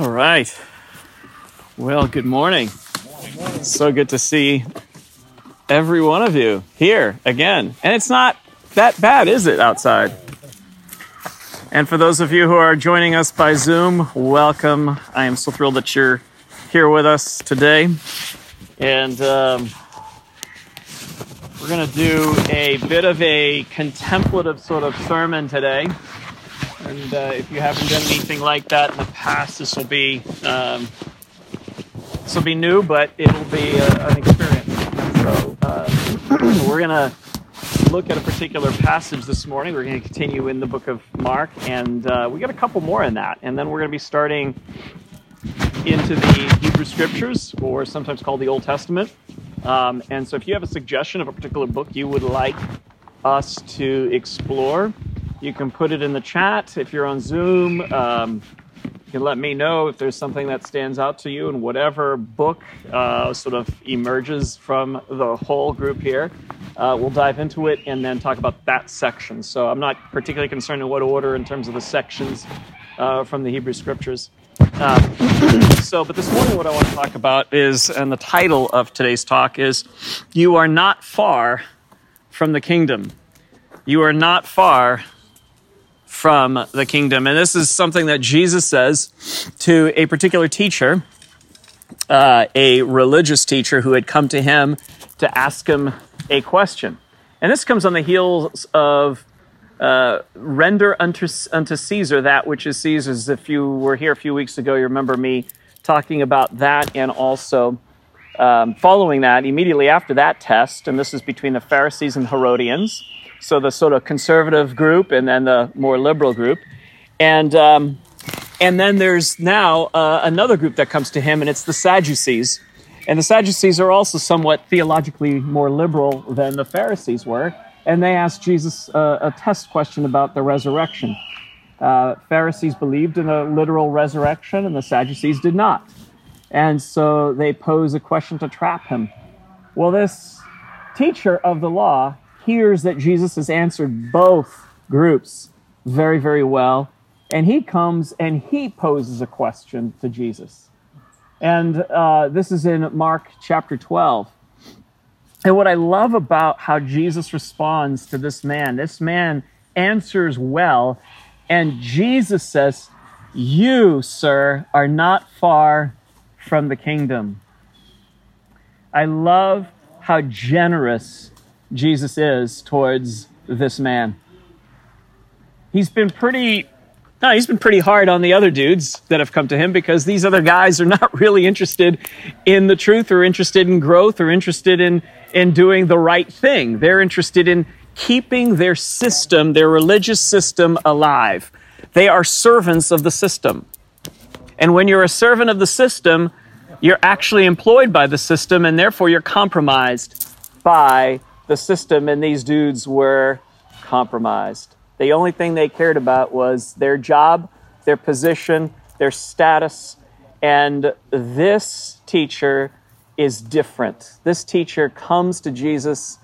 All right. Well, good morning. So good to see every one of you here again. And it's not that bad, is it, outside? And for those of you who are joining us by Zoom, welcome. I am so thrilled that you're here with us today. And um, we're going to do a bit of a contemplative sort of sermon today. And uh, if you haven't done anything like that in the past, this will be um, this will be new, but it'll be uh, an experience. So uh, we're gonna look at a particular passage this morning. We're going to continue in the book of Mark, and uh, we got a couple more in that, and then we're going to be starting into the Hebrew Scriptures, or sometimes called the Old Testament. Um, and so, if you have a suggestion of a particular book you would like us to explore, you can put it in the chat if you're on Zoom. Um, you can let me know if there's something that stands out to you, and whatever book uh, sort of emerges from the whole group here, uh, we'll dive into it and then talk about that section. So I'm not particularly concerned in what order in terms of the sections uh, from the Hebrew Scriptures. Uh, so, but this morning, what I want to talk about is, and the title of today's talk is, "You are not far from the kingdom." You are not far from the kingdom. And this is something that Jesus says to a particular teacher, uh, a religious teacher who had come to him to ask him a question. And this comes on the heels of uh, render unto, unto Caesar that which is Caesar's. If you were here a few weeks ago, you remember me talking about that and also um, following that, immediately after that test, and this is between the Pharisees and Herodians so the sort of conservative group and then the more liberal group. And, um, and then there's now uh, another group that comes to him, and it's the Sadducees. And the Sadducees are also somewhat theologically more liberal than the Pharisees were. And they asked Jesus uh, a test question about the resurrection. Uh, Pharisees believed in a literal resurrection, and the Sadducees did not. And so they pose a question to trap him. Well, this teacher of the law hears that Jesus has answered both groups very, very well. And he comes and he poses a question to Jesus. And uh, this is in Mark chapter 12. And what I love about how Jesus responds to this man, this man answers well. And Jesus says, You, sir, are not far from the kingdom. I love how generous Jesus is towards this man. He's been pretty no, he's been pretty hard on the other dudes that have come to him because these other guys are not really interested in the truth or interested in growth or interested in, in doing the right thing. They're interested in keeping their system, their religious system, alive. They are servants of the system. And when you're a servant of the system, you're actually employed by the system and therefore you're compromised by the system and these dudes were compromised. The only thing they cared about was their job, their position, their status. And this teacher is different. This teacher comes to Jesus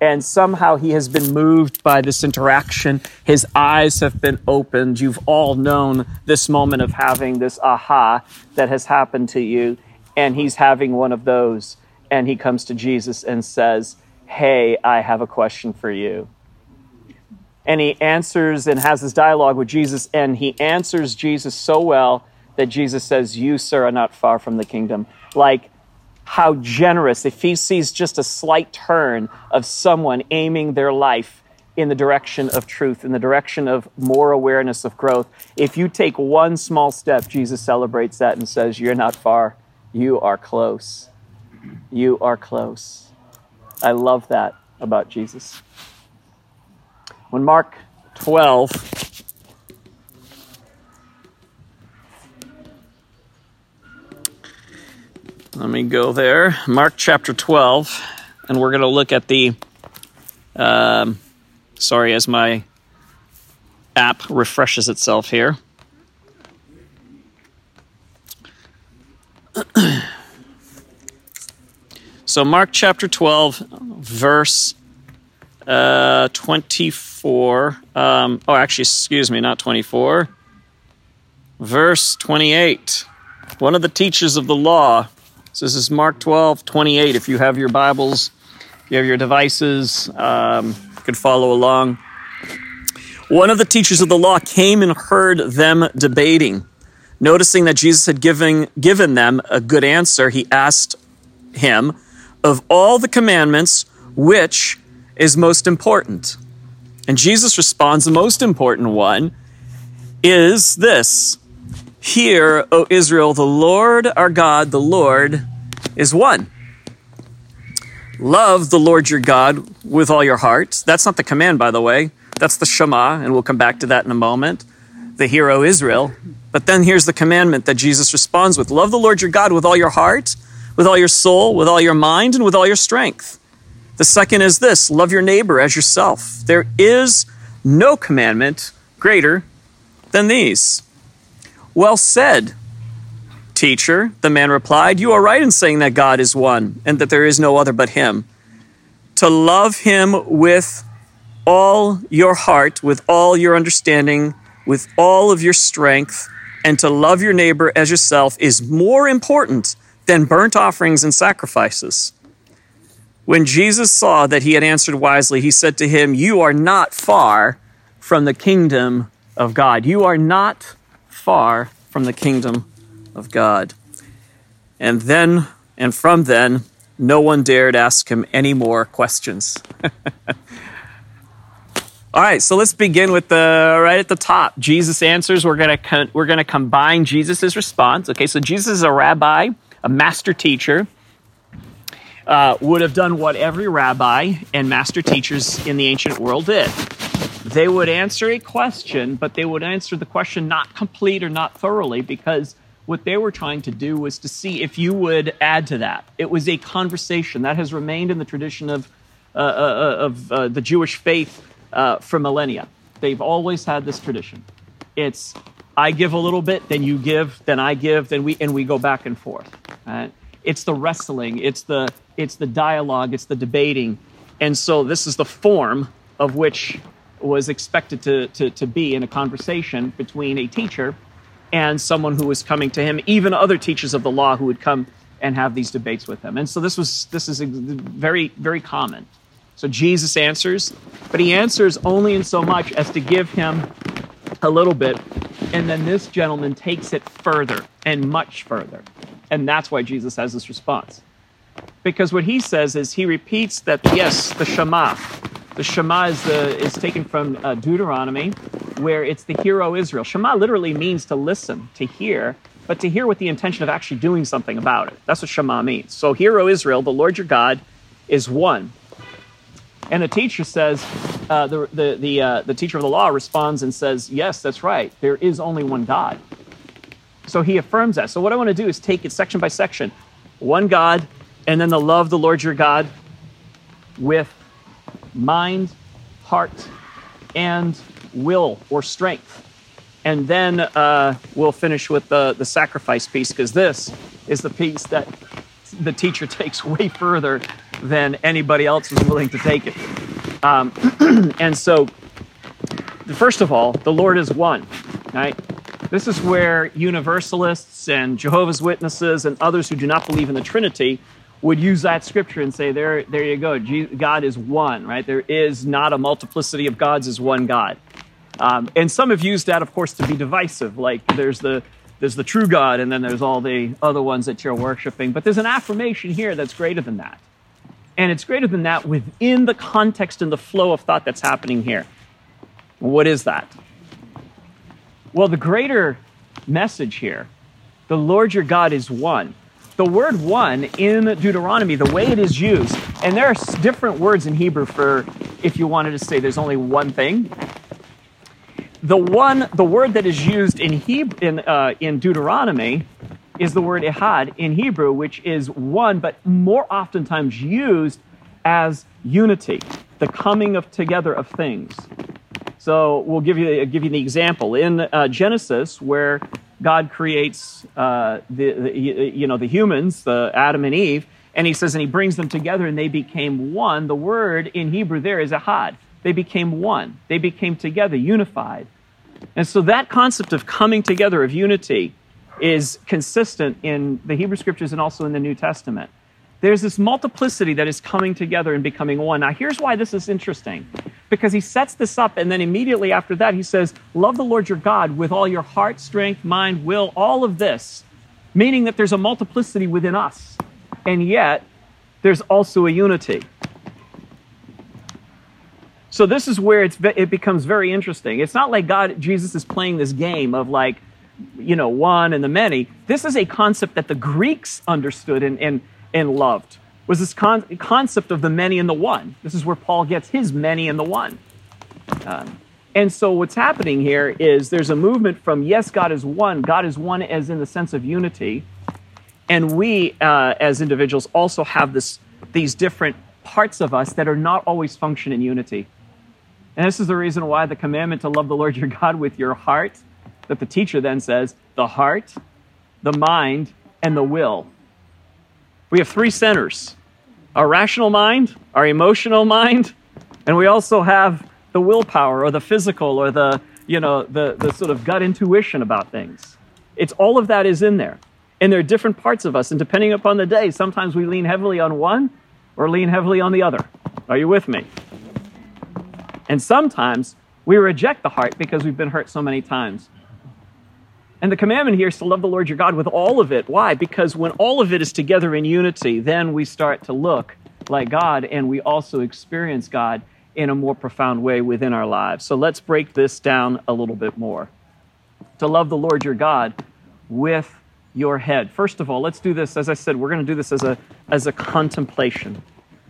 and somehow he has been moved by this interaction. His eyes have been opened. You've all known this moment of having this aha that has happened to you. And he's having one of those. And he comes to Jesus and says, Hey, I have a question for you. And he answers and has this dialogue with Jesus, and he answers Jesus so well that Jesus says, You, sir, are not far from the kingdom. Like, how generous if he sees just a slight turn of someone aiming their life in the direction of truth, in the direction of more awareness of growth. If you take one small step, Jesus celebrates that and says, You're not far, you are close. You are close. I love that about Jesus. When Mark 12, let me go there. Mark chapter 12, and we're going to look at the, um, sorry, as my app refreshes itself here. So, Mark chapter 12, verse uh, 24. Um, oh, actually, excuse me, not 24. verse 28. One of the teachers of the law. So this is Mark 12, 28. If you have your Bibles, if you have your devices, um, you can follow along. One of the teachers of the law came and heard them debating. Noticing that Jesus had given, given them a good answer, he asked him, Of all the commandments, which is most important? And Jesus responds, The most important one is this Hear, O Israel, the Lord our God, the Lord is one. Love the Lord your God with all your heart. That's not the command, by the way. That's the Shema, and we'll come back to that in a moment. The Hear, O Israel. But then here's the commandment that Jesus responds with Love the Lord your God with all your heart, with all your soul, with all your mind, and with all your strength. The second is this love your neighbor as yourself. There is no commandment greater than these. Well said, teacher, the man replied. You are right in saying that God is one and that there is no other but him. To love him with all your heart, with all your understanding, with all of your strength, and to love your neighbor as yourself is more important than burnt offerings and sacrifices. When Jesus saw that he had answered wisely, he said to him, You are not far from the kingdom of God. You are not far from the kingdom of God. And then, and from then, no one dared ask him any more questions. All right, so let's begin with the right at the top. Jesus answers. We're gonna we're gonna combine Jesus' response. Okay, so Jesus is a rabbi, a master teacher. Uh, would have done what every rabbi and master teachers in the ancient world did. They would answer a question, but they would answer the question not complete or not thoroughly because what they were trying to do was to see if you would add to that. It was a conversation that has remained in the tradition of, uh, uh, of uh, the Jewish faith uh, for millennia. They've always had this tradition. It's I give a little bit, then you give, then I give, then we and we go back and forth. Right? It's the wrestling, it's the it's the dialogue, it's the debating, and so this is the form of which was expected to, to, to be in a conversation between a teacher and someone who was coming to him, even other teachers of the law who would come and have these debates with him. And so this was this is very very common. So Jesus answers, but he answers only in so much as to give him a little bit. And then this gentleman takes it further and much further. And that's why Jesus has this response. Because what he says is he repeats that, yes, the Shema. The Shema is, the, is taken from uh, Deuteronomy, where it's the Hear, O Israel. Shema literally means to listen, to hear, but to hear with the intention of actually doing something about it. That's what Shema means. So, Hear, O Israel, the Lord your God, is one. And the teacher says, uh, the, the, the, uh, the teacher of the law responds and says, Yes, that's right. There is only one God. So he affirms that. So what I want to do is take it section by section one God, and then the love the Lord your God with mind, heart, and will or strength. And then uh, we'll finish with the, the sacrifice piece because this is the piece that the teacher takes way further than anybody else was willing to take it. Um, and so, first of all, the Lord is one, right? This is where universalists and Jehovah's Witnesses and others who do not believe in the Trinity would use that scripture and say, there, there you go. God is one, right? There is not a multiplicity of gods, is one God. Um, and some have used that, of course, to be divisive. Like there's the there's the true God, and then there's all the other ones that you're worshiping. But there's an affirmation here that's greater than that. And it's greater than that within the context and the flow of thought that's happening here. What is that? Well, the greater message here the Lord your God is one. The word one in Deuteronomy, the way it is used, and there are different words in Hebrew for if you wanted to say there's only one thing. The one, the word that is used in Hebrew, in, uh, in Deuteronomy is the word ihad in Hebrew, which is one, but more oftentimes used as unity, the coming of together of things. So we'll give you give you the example in uh, Genesis where God creates uh, the, the, you know the humans, the Adam and Eve, and He says, and He brings them together, and they became one. The word in Hebrew there is ahad. They became one. They became together, unified. And so that concept of coming together, of unity, is consistent in the Hebrew scriptures and also in the New Testament. There's this multiplicity that is coming together and becoming one. Now, here's why this is interesting because he sets this up, and then immediately after that, he says, Love the Lord your God with all your heart, strength, mind, will, all of this, meaning that there's a multiplicity within us, and yet there's also a unity. So this is where it becomes very interesting. It's not like God, Jesus is playing this game of like, you know, one and the many. This is a concept that the Greeks understood and, and, and loved. Was this con- concept of the many and the one? This is where Paul gets his many and the one. Um, and so what's happening here is there's a movement from yes, God is one. God is one as in the sense of unity, and we uh, as individuals also have this these different parts of us that are not always function in unity. And this is the reason why the commandment to love the Lord your God with your heart, that the teacher then says, the heart, the mind, and the will. We have three centers our rational mind, our emotional mind, and we also have the willpower or the physical or the, you know, the, the sort of gut intuition about things. It's all of that is in there. And there are different parts of us, and depending upon the day, sometimes we lean heavily on one or lean heavily on the other. Are you with me? And sometimes we reject the heart because we've been hurt so many times. And the commandment here is to love the Lord your God with all of it. Why? Because when all of it is together in unity, then we start to look like God and we also experience God in a more profound way within our lives. So let's break this down a little bit more. To love the Lord your God with your head. First of all, let's do this. As I said, we're going to do this as a, as a contemplation.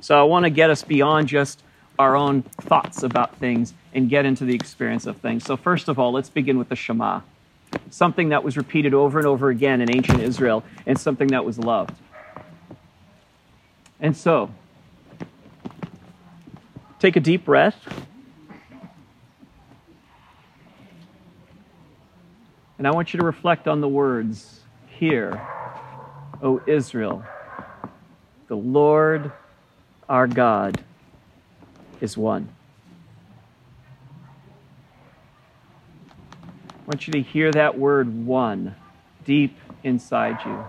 So I want to get us beyond just our own thoughts about things and get into the experience of things. So, first of all, let's begin with the Shema, something that was repeated over and over again in ancient Israel and something that was loved. And so, take a deep breath. And I want you to reflect on the words Hear, O Israel, the Lord our God is one. I want you to hear that word one deep inside you.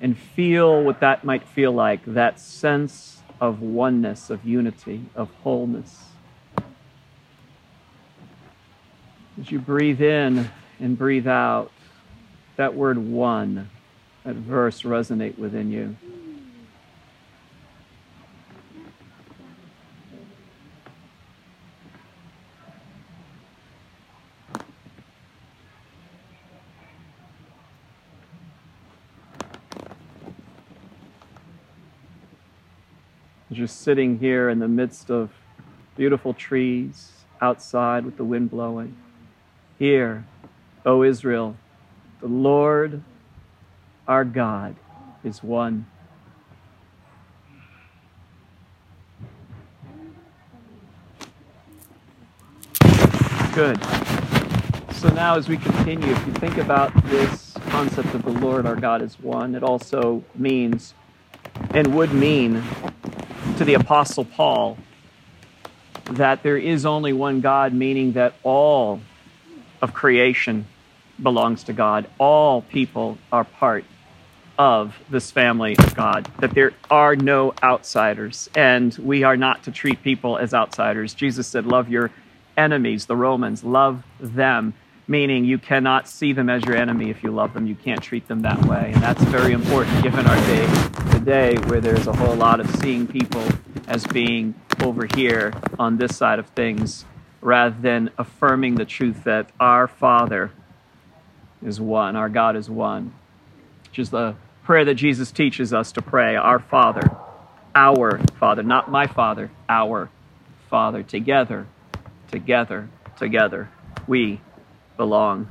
And feel what that might feel like that sense of oneness, of unity, of wholeness. As you breathe in and breathe out, that word one, that verse resonate within you. Just sitting here in the midst of beautiful trees outside with the wind blowing. Hear, O Israel, the Lord our God is one. Good. So now, as we continue, if you think about this concept of the Lord our God is one, it also means and would mean to the Apostle Paul that there is only one God, meaning that all of creation belongs to God. All people are part of this family of God, that there are no outsiders, and we are not to treat people as outsiders. Jesus said, Love your enemies, the Romans, love them, meaning you cannot see them as your enemy if you love them. You can't treat them that way. And that's very important given our day today where there's a whole lot of seeing people as being over here on this side of things rather than affirming the truth that our Father is one, our God is one, which is the prayer that Jesus teaches us to pray Our Father, our Father, not my Father, our Father. Together, together, together, we belong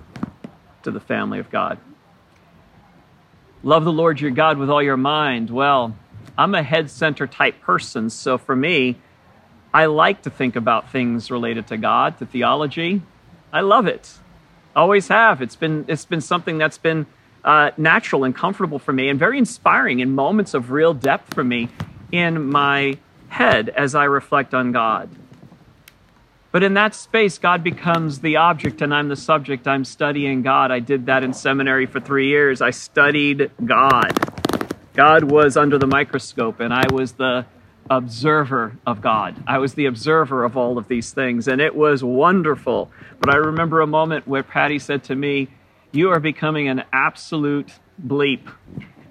to the family of God. Love the Lord your God with all your mind. Well, I'm a head center type person, so for me, I like to think about things related to God, to theology. I love it. Always have. It's been it's been something that's been uh, natural and comfortable for me, and very inspiring in moments of real depth for me in my head as I reflect on God. But in that space, God becomes the object and I'm the subject. I'm studying God. I did that in seminary for three years. I studied God. God was under the microscope and I was the observer of God. I was the observer of all of these things and it was wonderful. But I remember a moment where Patty said to me, You are becoming an absolute bleep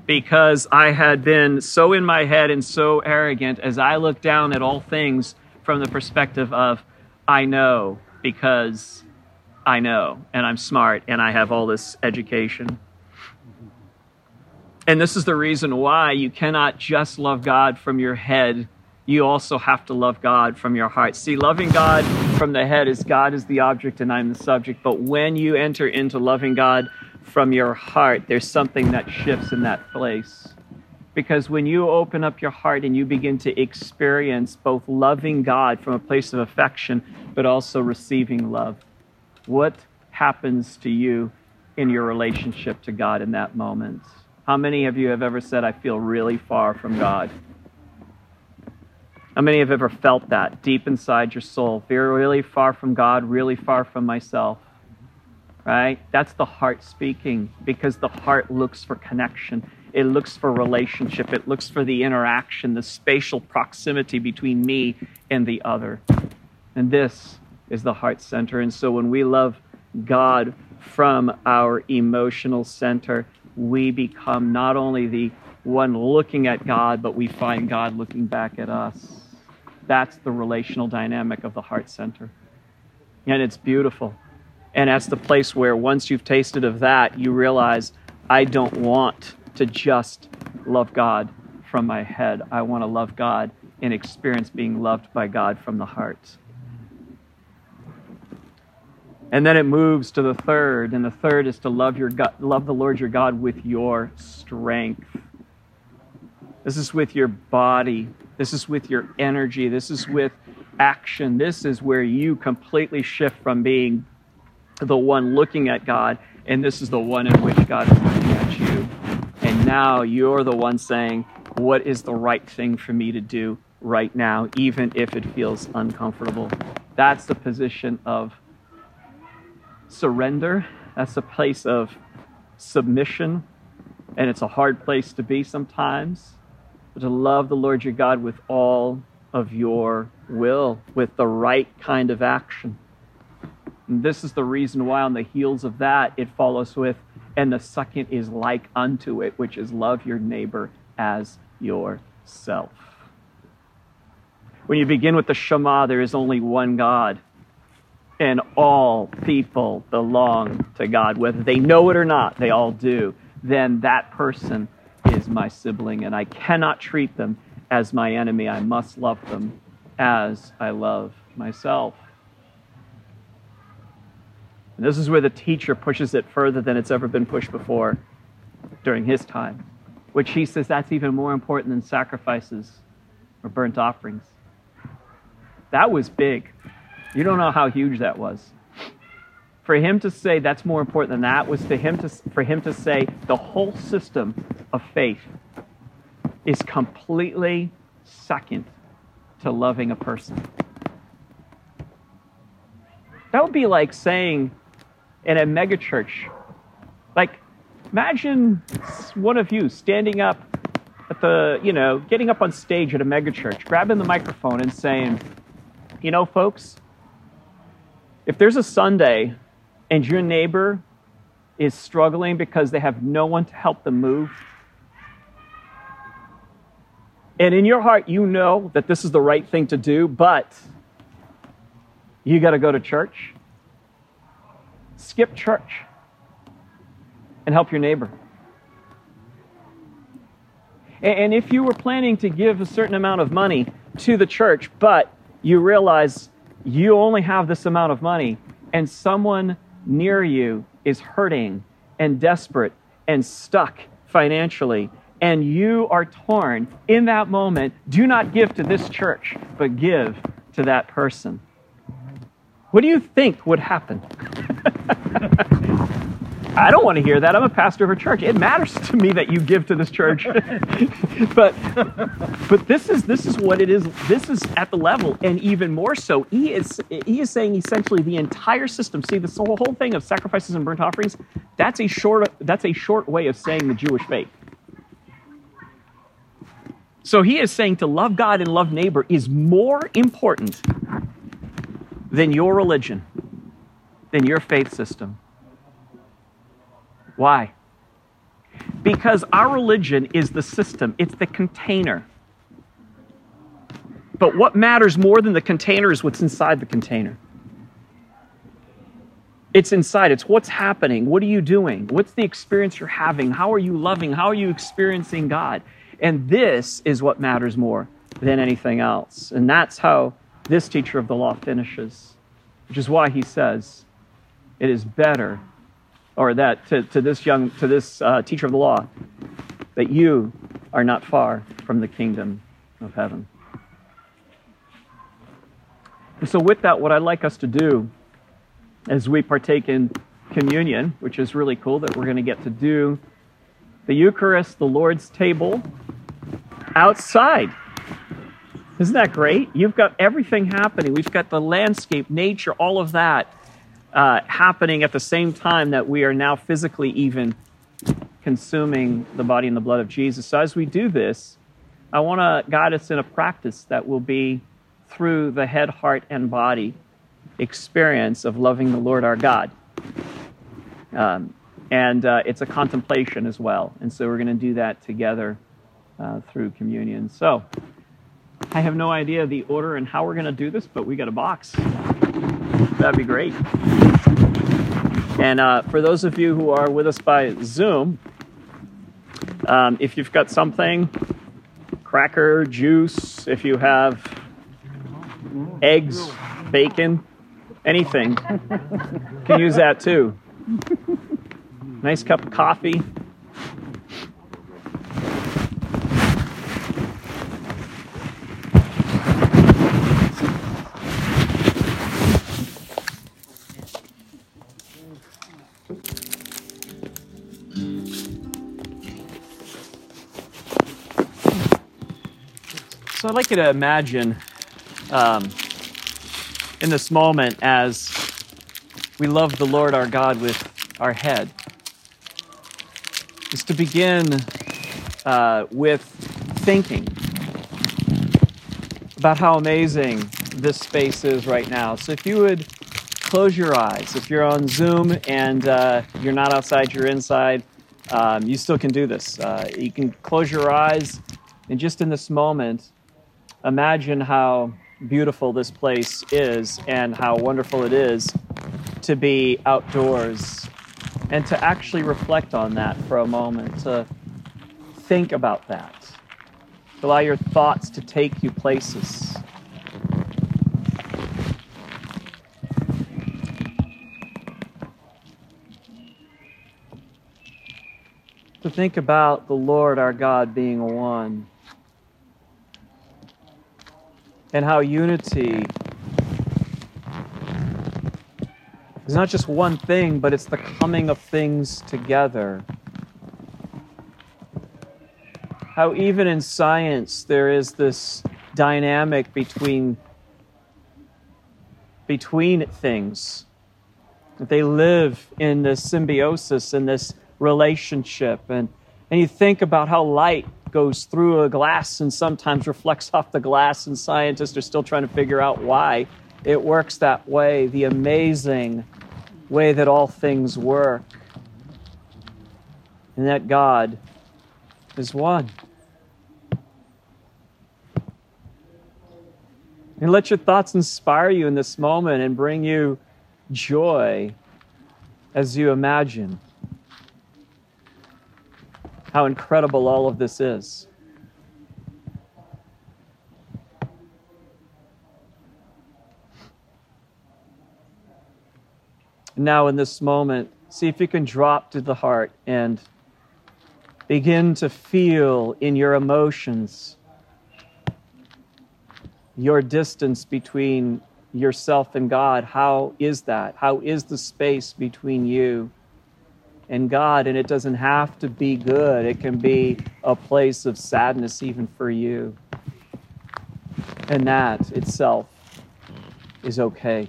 because I had been so in my head and so arrogant as I looked down at all things from the perspective of, I know because I know and I'm smart and I have all this education. And this is the reason why you cannot just love God from your head. You also have to love God from your heart. See, loving God from the head is God is the object and I'm the subject. But when you enter into loving God from your heart, there's something that shifts in that place. Because when you open up your heart and you begin to experience both loving God from a place of affection, but also receiving love, what happens to you in your relationship to God in that moment? How many of you have ever said, I feel really far from God? How many have ever felt that deep inside your soul? Feel really far from God, really far from myself right? That's the heart speaking because the heart looks for connection. It looks for relationship. It looks for the interaction, the spatial proximity between me and the other. And this is the heart center. And so when we love God from our emotional center, we become not only the one looking at God, but we find God looking back at us. That's the relational dynamic of the heart center. And it's beautiful. And that's the place where once you've tasted of that, you realize, I don't want to just love God from my head. I want to love God and experience being loved by God from the heart. And then it moves to the third, and the third is to love your God, love the Lord your God with your strength. This is with your body. This is with your energy. This is with action. This is where you completely shift from being the one looking at God, and this is the one in which God is looking at you. Now you're the one saying, What is the right thing for me to do right now, even if it feels uncomfortable? That's the position of surrender. That's a place of submission. And it's a hard place to be sometimes. But to love the Lord your God with all of your will, with the right kind of action. And this is the reason why, on the heels of that, it follows with, and the second is like unto it, which is love your neighbor as yourself. When you begin with the Shema, there is only one God, and all people belong to God. Whether they know it or not, they all do. Then that person is my sibling, and I cannot treat them as my enemy. I must love them as I love myself. And this is where the teacher pushes it further than it's ever been pushed before during his time, which he says that's even more important than sacrifices or burnt offerings. That was big. You don't know how huge that was. For him to say that's more important than that was to him to, for him to say the whole system of faith is completely second to loving a person. That would be like saying in a megachurch. Like, imagine one of you standing up at the, you know, getting up on stage at a megachurch, grabbing the microphone and saying, you know, folks, if there's a Sunday and your neighbor is struggling because they have no one to help them move, and in your heart you know that this is the right thing to do, but you got to go to church skip church and help your neighbor. And if you were planning to give a certain amount of money to the church, but you realize you only have this amount of money, and someone near you is hurting and desperate and stuck financially, and you are torn in that moment, do not give to this church, but give to that person. What do you think would happen? I don't want to hear that. I'm a pastor of a church. It matters to me that you give to this church. but but this is this is what it is. This is at the level, and even more so, he is he is saying essentially the entire system. See, this whole whole thing of sacrifices and burnt offerings. That's a short that's a short way of saying the Jewish faith. So he is saying to love God and love neighbor is more important than your religion, than your faith system. Why? Because our religion is the system, it's the container. But what matters more than the container is what's inside the container. It's inside. It's what's happening. What are you doing? What's the experience you're having? How are you loving? How are you experiencing God? And this is what matters more than anything else. And that's how this teacher of the law finishes, which is why he says it is better, or that to, to this young, to this uh, teacher of the law, that you are not far from the kingdom of heaven. And so, with that, what I'd like us to do as we partake in communion, which is really cool that we're going to get to do the Eucharist, the Lord's table, outside. Isn't that great? You've got everything happening. We've got the landscape, nature, all of that uh, happening at the same time that we are now physically even consuming the body and the blood of Jesus. So as we do this, I want to guide us in a practice that will be through the head, heart, and body experience of loving the Lord our God. Um, and uh, it's a contemplation as well. And so we're going to do that together uh, through communion. So I have no idea the order and how we're going to do this, but we got a box. That'd be great. And uh, for those of you who are with us by Zoom, um, if you've got something, cracker, juice, if you have eggs, bacon, anything, can use that too. Nice cup of coffee. So I'd like you to imagine um, in this moment as we love the Lord our God with our head is to begin uh, with thinking about how amazing this space is right now. So if you would close your eyes, if you're on Zoom and uh, you're not outside, you're inside, um, you still can do this. Uh, you can close your eyes and just in this moment, imagine how beautiful this place is and how wonderful it is to be outdoors and to actually reflect on that for a moment, to think about that, to allow your thoughts to take you places. To think about the Lord our God being one and how unity is not just one thing, but it's the coming of things together. How, even in science, there is this dynamic between, between things. They live in this symbiosis, in this relationship. And, and you think about how light goes through a glass and sometimes reflects off the glass, and scientists are still trying to figure out why it works that way. The amazing way that all things work, and that God is one. And let your thoughts inspire you in this moment and bring you joy as you imagine how incredible all of this is. Now, in this moment, see if you can drop to the heart and begin to feel in your emotions your distance between yourself and God. How is that? How is the space between you and God, and it doesn't have to be good. It can be a place of sadness even for you. And that itself is okay.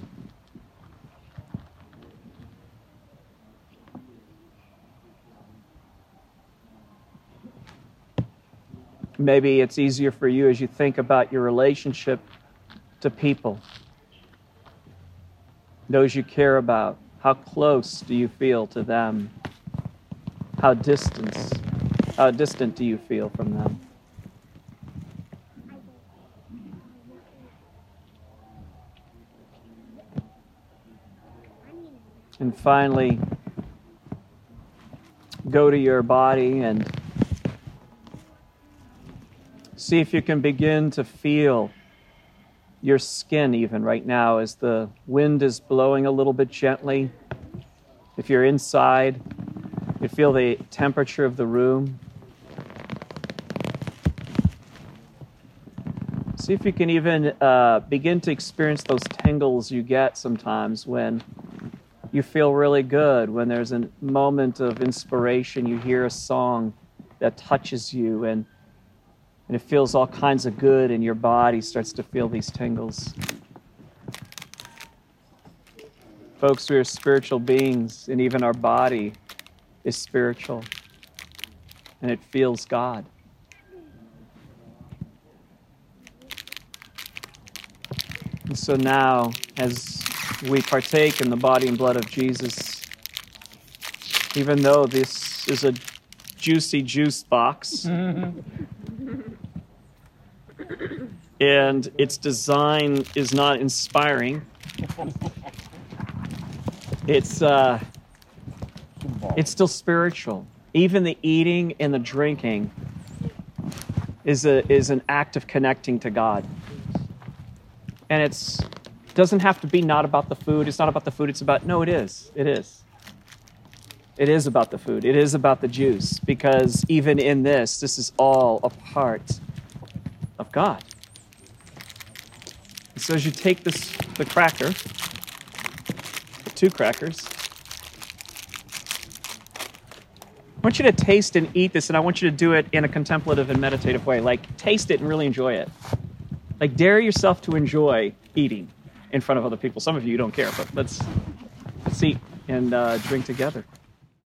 Maybe it's easier for you as you think about your relationship to people, those you care about. How close do you feel to them? How distant, how distant do you feel from them? And finally, go to your body and see if you can begin to feel your skin even right now as the wind is blowing a little bit gently. If you're inside, you feel the temperature of the room. See if you can even uh, begin to experience those tingles you get sometimes when you feel really good, when there's a moment of inspiration, you hear a song that touches you and and it feels all kinds of good, and your body starts to feel these tingles. Folks, we are spiritual beings, and even our body is spiritual, and it feels God. And so now, as we partake in the body and blood of Jesus, even though this is a juicy juice box, and its design is not inspiring. It's uh, it's still spiritual. Even the eating and the drinking is a is an act of connecting to God. And it's doesn't have to be not about the food. It's not about the food. It's about no. It is. It is. It is about the food. It is about the juice because even in this, this is all a part of God. So as you take this, the cracker, the two crackers, I want you to taste and eat this, and I want you to do it in a contemplative and meditative way. Like, taste it and really enjoy it. Like, dare yourself to enjoy eating in front of other people. Some of you don't care, but let's, let's eat and uh, drink together.